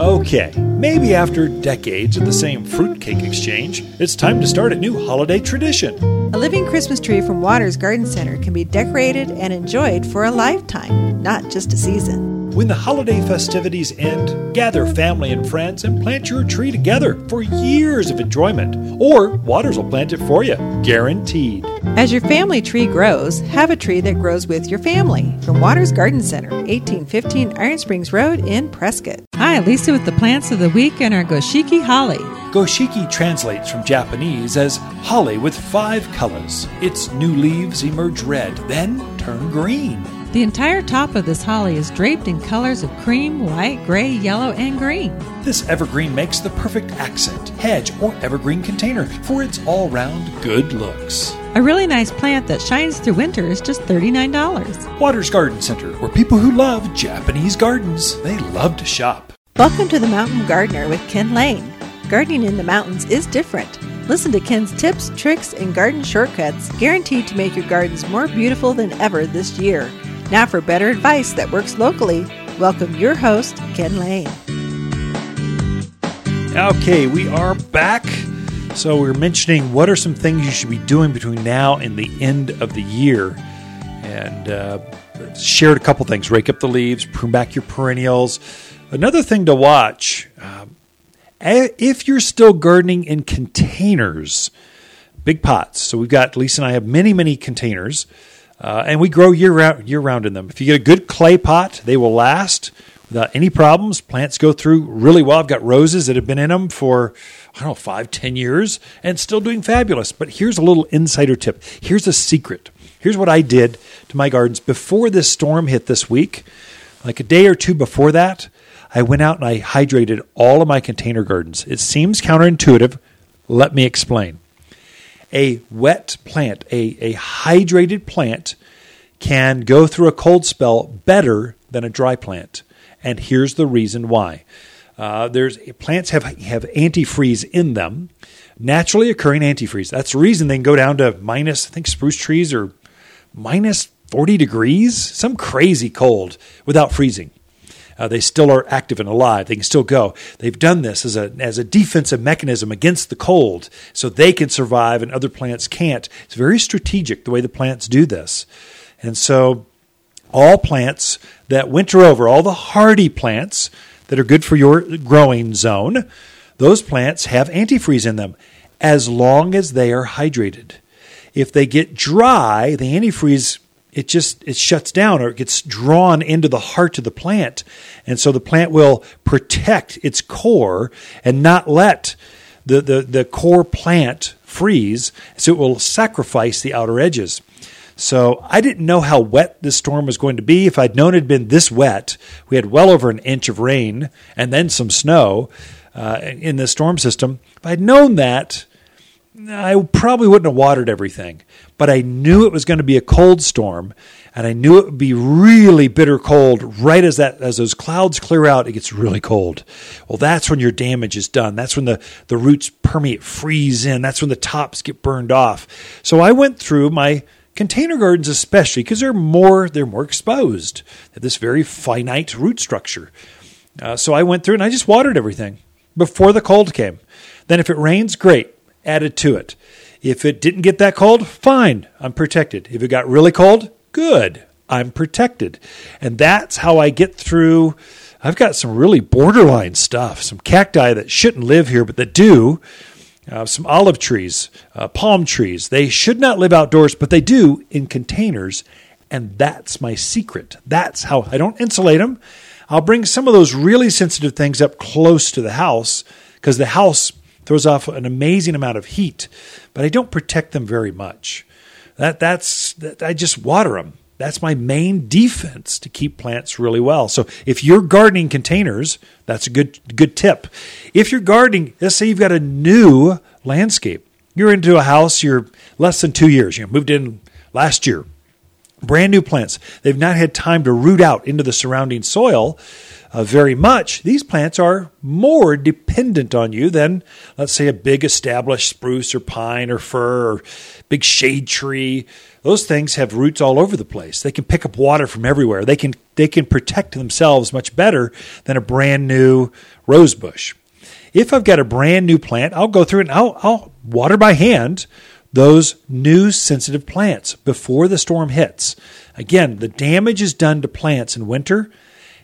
Okay, maybe after decades of the same fruitcake exchange, it's time to start a new holiday tradition. A living Christmas tree from Watters Garden Center can be decorated and enjoyed for a lifetime, not just a season. When the holiday festivities end, gather family and friends and plant your tree together for years of enjoyment. Or Watters will plant it for you, guaranteed. As your family tree grows, have a tree that grows with your family. From Watters Garden Center, 1815 Iron Springs Road in Prescott. Hi, Lisa with the plants of the week and our Goshiki Holly. Goshiki translates from Japanese as holly with five colors. Its new leaves emerge red, then turn green. The entire top of this holly is draped in colors of cream, white, gray, yellow, and green. This evergreen makes the perfect accent, hedge, or evergreen container for its all round good looks. A really nice plant that shines through winter is just $39. Watters Garden Center, where people who love Japanese gardens, they love to shop. Welcome to the Mountain Gardener with Ken Lain. Gardening in the mountains is different. Listen to Ken's tips, tricks, and garden shortcuts guaranteed to make your gardens more beautiful than ever this year. Now, for better advice that works locally, welcome your host, Ken Lain. Okay, we are back. So, we are mentioning what are some things you should be doing between now and the end of the year. And uh, shared a couple things rake up the leaves, prune back your perennials. Another thing to watch um, if you're still gardening in containers, big pots. So, we've got, Lisa and I have many, many containers. Uh, and we grow year round, year round in them. If you get a good clay pot, they will last without any problems. Plants go through really well. I've got roses that have been in them for I don't know five, ten years and still doing fabulous. But here's a little insider tip. Here's a secret. Here's what I did to my gardens before this storm hit this week. Like a day or two before that, I went out and I hydrated all of my container gardens. It seems counterintuitive. Let me explain a wet plant, a, a hydrated plant, can go through a cold spell better than a dry plant. And here's the reason why. Uh, there's plants have have antifreeze in them, naturally occurring antifreeze. That's the reason they can go down to minus. I think spruce trees are minus 40 degrees, some crazy cold without freezing. Uh, they still are active and alive. They can still go. They've done this as a as a defensive mechanism against the cold, so they can survive and other plants can't. It's very strategic the way the plants do this, and so all plants that winter over, all the hardy plants that are good for your growing zone, those plants have antifreeze in them, as long as they are hydrated. If they get dry, the antifreeze it just it shuts down or it gets drawn into the heart of the plant. And so the plant will protect its core and not let the, the, the core plant freeze. So it will sacrifice the outer edges. So i didn't know how wet this storm was going to be. If i'd known it had been this wet we had well over an inch of rain and then some snow uh, in the storm system. If i'd known that I probably wouldn't have watered everything, but I knew it was going to be a cold storm, and I knew it would be really bitter cold. Right as that, as those clouds clear out, it gets really cold. Well, that's when your damage is done. That's when the the roots permeate, freeze in. That's when the tops get burned off. So I went through my container gardens, especially because they're more they're more exposed. They this very finite root structure. Uh, so I went through and I just watered everything before the cold came. Then if it rains, great added to it. If it didn't get that cold, fine, I'm protected. If it got really cold, good, I'm protected. And that's how I get through. I've got some really borderline stuff, some cacti that shouldn't live here, but that do. Uh, some olive trees, uh, palm trees. They should not live outdoors, but they do in containers. And that's my secret. That's how I don't insulate them. I'll bring some of those really sensitive things up close to the house because the house throws off an amazing amount of heat, but I don't protect them very much. That that's that, I just water them. That's my main defense to keep plants really well. So if you're gardening containers, that's a good good tip. If you're gardening, let's say you've got a new landscape. You're into a house, you're less than 2 years, you moved in last year. Brand new plants. They've not had time to root out into the surrounding soil uh, very much, these plants are more dependent on you than, let's say, a big established spruce or pine or fir or big shade tree. Those things have roots all over the place. They can pick up water from everywhere. They can they can protect themselves much better than a brand new rose bush. If I've got a brand new plant, I'll go through and I'll, I'll water by hand those new sensitive plants before the storm hits. Again, the damage is done to plants in winter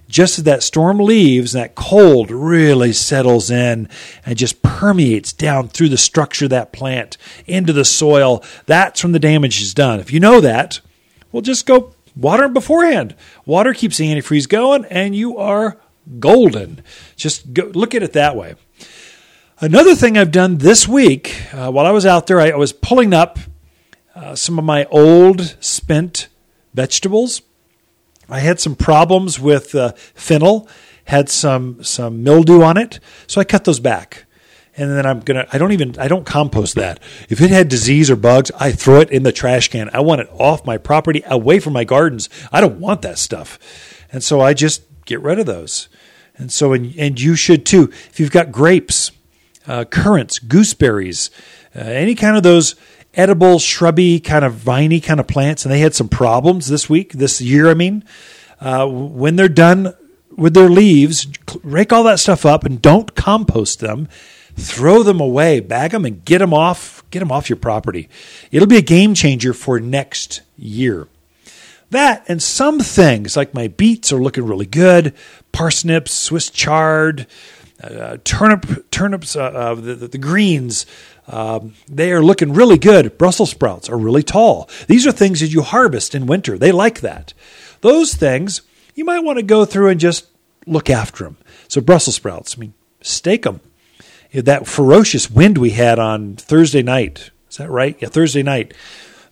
just as that storm leaves, that cold really settles in and just permeates down through the structure of that plant into the soil. That's when the damage is done. If you know that, well, just go water them beforehand. Water keeps the antifreeze going, and you are golden. Just go, look at it that way. Another thing I've done this week, uh, while I was out there, I, I was pulling up uh, some of my old spent vegetables I had some problems with uh, fennel, had some some mildew on it, so I cut those back. And then I'm gonna. I don't even. I don't compost that. If it had disease or bugs, I throw it in the trash can. I want it off my property, away from my gardens. I don't want that stuff, and so I just get rid of those. And so, and, and you should too. If you've got grapes, uh, currants, gooseberries, uh, any kind of those edible, shrubby, kind of viney kind of plants, and they had some problems this week, this year. I mean, uh, when they're done with their leaves, rake all that stuff up and don't compost them. Throw them away, bag them, and get them off. Get them off your property. It'll be a game changer for next year. That and some things like my beets are looking really good. Parsnips, Swiss chard, uh, turnip, turnips, uh, uh, the, the, greens, um, they are looking really good. Brussels sprouts are really tall. These are things that you harvest in winter. They like that. Those things, you might want to go through and just look after them. So, Brussels sprouts, I mean, stake them. That ferocious wind we had on Thursday night, is that right? Yeah, Thursday night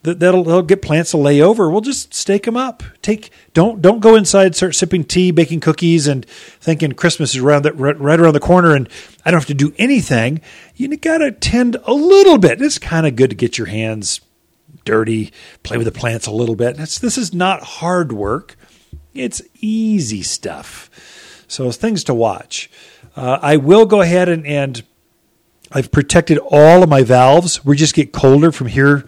that that'll, that'll get plants to lay over. We'll just stake them up. Take don't don't go inside, start sipping tea, baking cookies, and thinking Christmas is around that right around the corner, and I don't have to do anything. You got to tend a little bit. It's kind of good to get your hands dirty, play with the plants a little bit. That's, this is not hard work. It's easy stuff. So things to watch. Uh, I will go ahead and, and I've protected all of my valves. We just get colder from here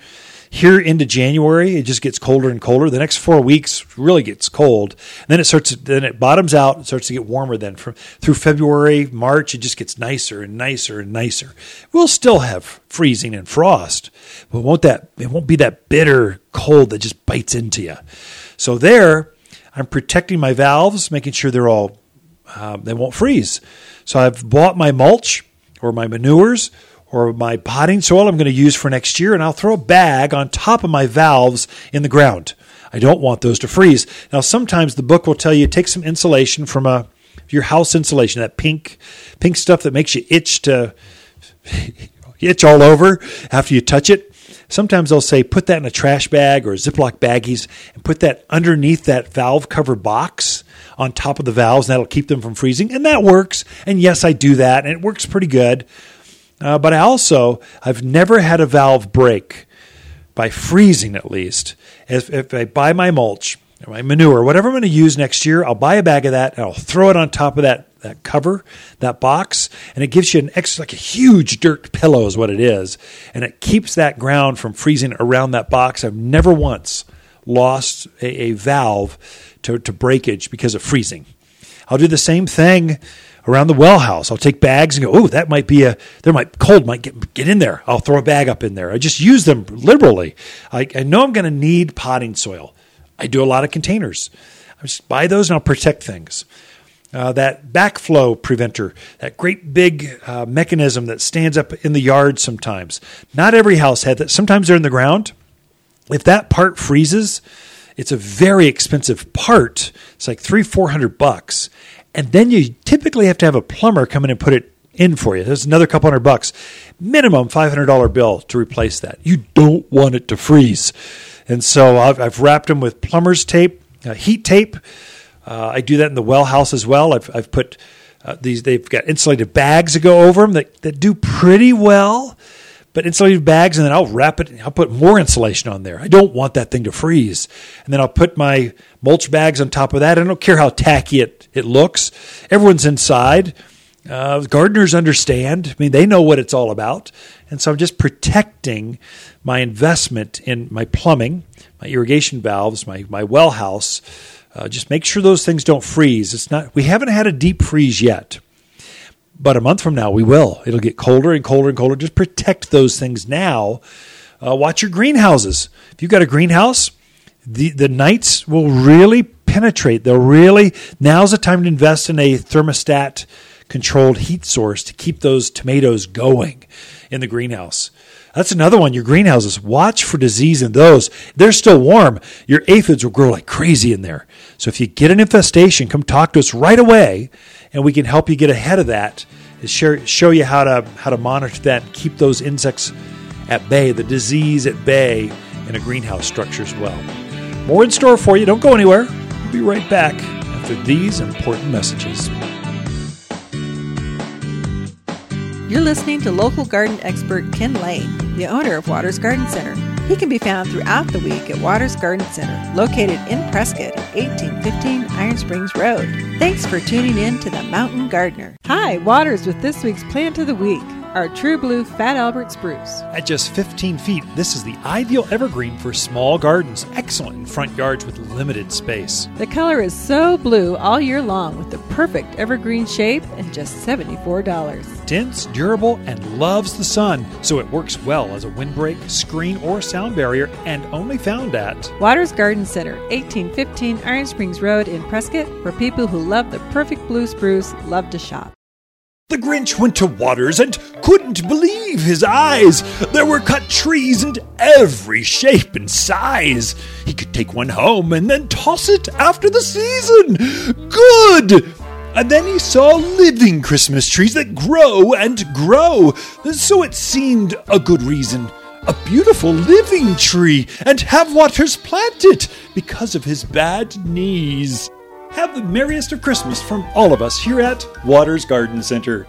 here into January, it just gets colder and colder. The next four weeks really gets cold. And then it starts, then it bottoms out and starts to get warmer. Then from through February, March, it just gets nicer and nicer and nicer. We'll still have freezing and frost, but won't that it won't be that bitter cold that just bites into you. So there, I'm protecting my valves, making sure they're all um, they won't freeze. So I've bought my mulch or my manures or my potting soil I'm going to use for next year, and I'll throw a bag on top of my valves in the ground. I don't want those to freeze. Now, sometimes the book will tell you take some insulation from a your house insulation, that pink pink stuff that makes you itch to itch all over after you touch it. Sometimes they'll say put that in a trash bag or Ziploc baggies and put that underneath that valve cover box on top of the valves, and that'll keep them from freezing. And that works. And yes, I do that, and it works pretty good. Uh, but I also, I've never had a valve break by freezing at least. If, if I buy my mulch, my manure, whatever I'm going to use next year, I'll buy a bag of that and I'll throw it on top of that that cover, that box, and it gives you an extra, like a huge dirt pillow is what it is, and it keeps that ground from freezing around that box. I've never once lost a, a valve to, to breakage because of freezing. I'll do the same thing around the well house. I'll take bags and go, oh, that might be a, there might, cold might get, get in there. I'll throw a bag up in there. I just use them liberally. I, I know I'm going to need potting soil. I do a lot of containers. I just buy those and I'll protect things. Uh, that backflow preventer, that great big uh, mechanism that stands up in the yard sometimes. Not every house had that. Sometimes they're in the ground. If that part freezes, it's a very expensive part. It's like three, four hundred bucks, and then you typically have to have a plumber come in and put it in for you. There's another couple hundred bucks, minimum $500 bill to replace that. You don't want it to freeze. And so I've, I've wrapped them with plumber's tape, uh, heat tape. Uh, I do that in the well house as well. I've, I've put uh, these, they've got insulated bags that go over them that, that do pretty well but insulated bags, and then I'll wrap it. I'll put more insulation on there. I don't want that thing to freeze. And then I'll put my mulch bags on top of that. I don't care how tacky it, it looks. Everyone's inside. Uh, gardeners understand. I mean, they know what it's all about. And so I'm just protecting my investment in my plumbing, my irrigation valves, my, my well house. Uh, just make sure those things don't freeze. It's not. We haven't had a deep freeze yet. But a month from now, we will. It'll get colder and colder and colder. Just protect those things now. Uh, watch your greenhouses. If you've got a greenhouse, the, the nights will really penetrate. They'll really, now's the time to invest in a thermostat controlled heat source to keep those tomatoes going in the greenhouse. That's another one. Your greenhouses, watch for disease in those. They're still warm. Your aphids will grow like crazy in there. So if you get an infestation, come talk to us right away and we can help you get ahead of that. Share, show you how to how to monitor that, and keep those insects at bay, the disease at bay in a greenhouse structure as well. More in store for you. Don't go anywhere. We'll be right back after these important messages. You're listening to local garden expert Ken Lain, the owner of Watters Garden Center. He can be found throughout the week at Watters Garden Center, located in Prescott at 1815 Iron Springs Road. Thanks for tuning in to The Mountain Gardener. Hi, Watters with this week's Plant of the Week our True Blue Fat Albert spruce. At just 15 feet, this is the ideal evergreen for small gardens, excellent in front yards with limited space. The color is so blue all year long with the perfect evergreen shape and just $74. Dense, durable, and loves the sun, so it works well as a windbreak, screen, or sound barrier, and only found at Watters Garden Center, 1815 Iron Springs Road in Prescott, for people who love the perfect blue spruce love to shop. The Grinch went to Watters and couldn't believe his eyes. There were cut trees in every shape and size. He could take one home and then toss it after the season. Good! And then he saw living Christmas trees that grow and grow. So it seemed a good reason. A beautiful living tree, and have Watters plant it because of his bad knees. Have the merriest of Christmas from all of us here at Watters Garden Center.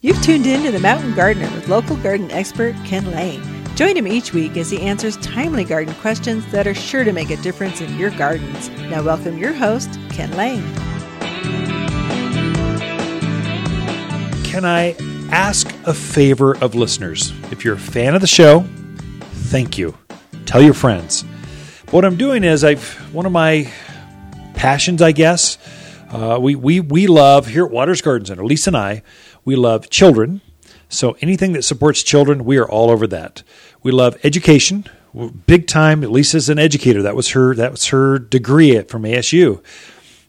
You've tuned in to The Mountain Gardener with local garden expert Ken Lain. Join him each week as he answers timely garden questions that are sure to make a difference in your gardens. Now, welcome your host, Ken Lain. Can I ask a favor of listeners? If you're a fan of the show, thank you. Tell your friends. What I'm doing is I've one of my passions, I guess. Uh, we, we, we love here at Watters Garden Center, Lisa and I, we love children. So anything that supports children, we are all over that. We love education, big time. Lisa's an educator. That was her. That was her degree from ASU.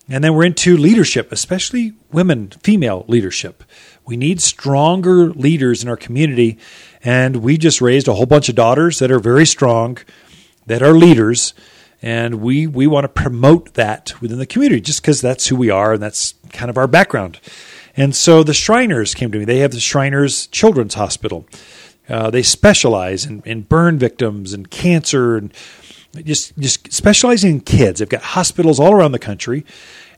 And then we're into leadership, especially women, female leadership. We need stronger leaders in our community, and we just raised a whole bunch of daughters that are very strong, that are leaders, and we we want to promote that within the community just because that's who we are and that's kind of our background. And so the Shriners came to me. They have the Shriners Children's Hospital. Uh, they specialize in, in burn victims and cancer and just just specializing in kids. They've got hospitals all around the country,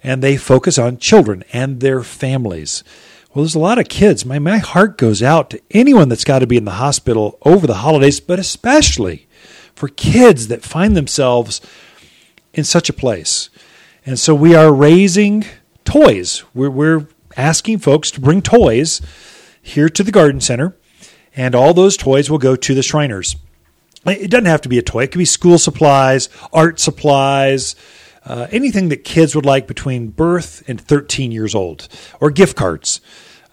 and they focus on children and their families. Well, there's a lot of kids. My my heart goes out to anyone that's got to be in the hospital over the holidays, but especially for kids that find themselves in such a place. And so we are raising toys. We're, we're asking folks to bring toys here to the garden center, and all those toys will go to the Shriners. It doesn't have to be a toy, it could be school supplies, art supplies. Uh, anything that kids would like between birth and 13 years old, or gift cards.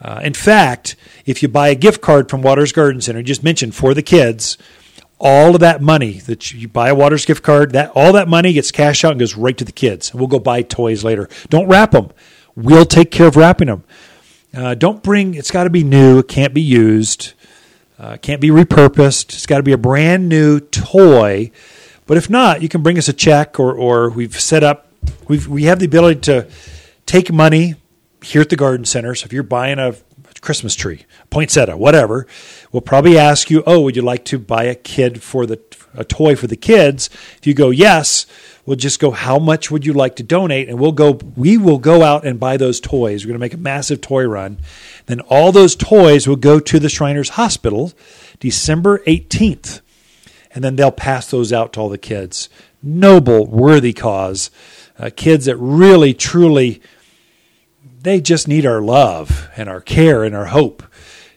Uh, in fact, if you buy a gift card from Watters Garden Center, just mentioned for the kids, all of that money that you buy a Watters gift card, that all that money gets cashed out and goes right to the kids. And we'll go buy toys later. Don't wrap them. We'll take care of wrapping them. Uh, don't bring. It's got to be new. It can't be used. Uh, can't be repurposed. It's got to be a brand new toy. But if not, you can bring us a check, or or we've set up. We've we have the ability to take money here at the garden center. So if you're buying a Christmas tree, poinsettia, whatever. We'll probably ask you, "Oh, would you like to buy a kid for the a toy for the kids?" If you go yes, we'll just go, "How much would you like to donate?" And we'll go. We will go out and buy those toys. We're going to make a massive toy run. Then all those toys will go to the Shriners Hospital, December eighteenth, and then they'll pass those out to all the kids. Noble, worthy cause. Uh, kids that really, truly they just need our love and our care and our hope.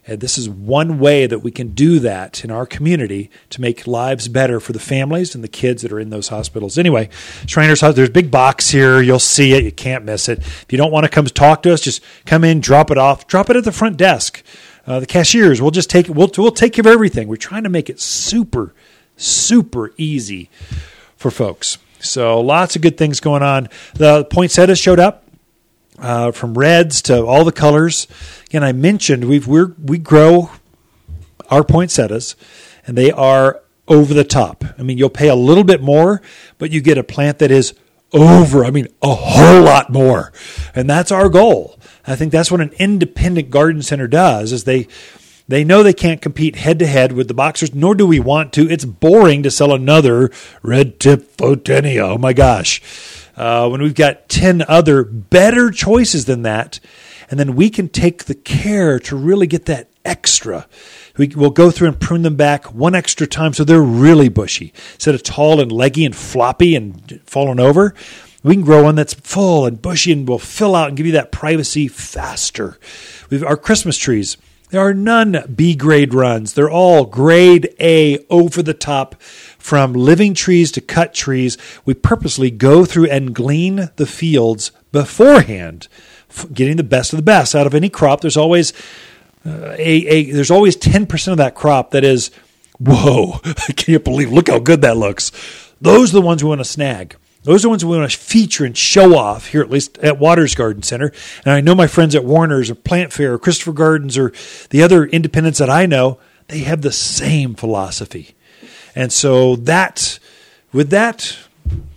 And this is one way that we can do that in our community to make lives better for the families and the kids that are in those hospitals. Anyway, Shriners House, there's a big box here. You'll see it. You can't miss it. If you don't want to come talk to us, just come in, drop it off, drop it at the front desk. Uh, the cashiers, we'll just take it. We'll, we'll take care of everything. We're trying to make it super, super easy for folks. So lots of good things going on. The poinsettias showed up uh, from reds to all the colors. Again, I mentioned we we we grow our poinsettias, and they are over the top. I mean, you'll pay a little bit more, but you get a plant that is over. I mean, a whole lot more, and that's our goal. I think that's what an independent garden center does. Is they they know they can't compete head to head with the boxers, nor do we want to. It's boring to sell another red tip photinia. Oh my gosh uh, when we've got 10 other better choices than that. And then we can take the care to really get that extra. We, will go through and prune them back one extra time so they're really bushy. Instead of tall and leggy and floppy and falling over, we can grow one that's full and bushy and will fill out and give you that privacy faster. We've our Christmas trees. There are none B grade runs. They're all grade A over the top from living trees to cut trees, we purposely go through and glean the fields beforehand, getting the best of the best out of any crop. There's always uh, a, a there's always 10% of that crop that is whoa, I can't believe look how good that looks. Those are the ones we want to snag. Those are the ones we want to feature and show off here, at least at Watters Garden Center. And I know my friends at Warner's or Plant Fair or Christopher Gardens or the other independents that I know, they have the same philosophy. And so that, with that,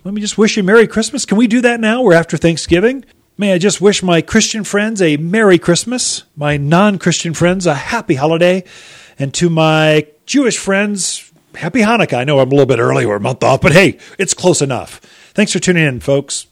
let me just wish you a Merry Christmas. Can we do that now? We're after Thanksgiving. May I just wish my Christian friends a Merry Christmas, my non Christian friends a Happy Holiday, and to my Jewish friends, Happy Hanukkah. I know I'm a little bit early, we're a month off, but hey, it's close enough. Thanks for tuning in, folks.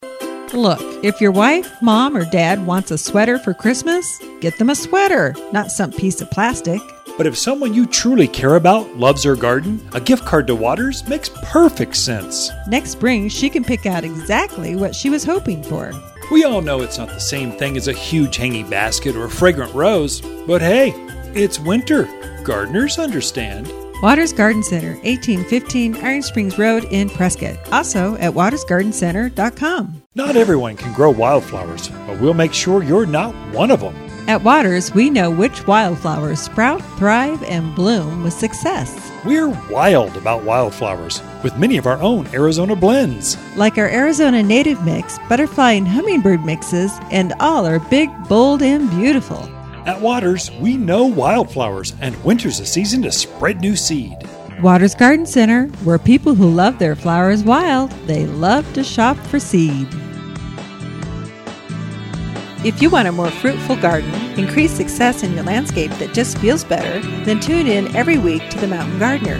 Look, if your wife, mom, or dad wants a sweater for Christmas, get them a sweater, not some piece of plastic. But if someone you truly care about loves her garden, a gift card to Watters makes perfect sense. Next spring, she can pick out exactly what she was hoping for. We all know it's not the same thing as a huge hanging basket or a fragrant rose, but hey, it's winter. Gardeners understand. Watters Garden Center, 1815 Iron Springs Road in Prescott. Also at wattersgardencenter.com. Not everyone can grow wildflowers, but we'll make sure you're not one of them. At Watters, we know which wildflowers sprout, thrive, and bloom with success. We're wild about wildflowers with many of our own Arizona blends. Like our Arizona native mix, butterfly and hummingbird mixes, and all are big, bold, and beautiful. At Watters, we know wildflowers, and winter's a season to spread new seed. Watters Garden Center, where people who love their flowers wild, they love to shop for seed. If you want a more fruitful garden, increase success in your landscape that just feels better, then tune in every week to The Mountain Gardener.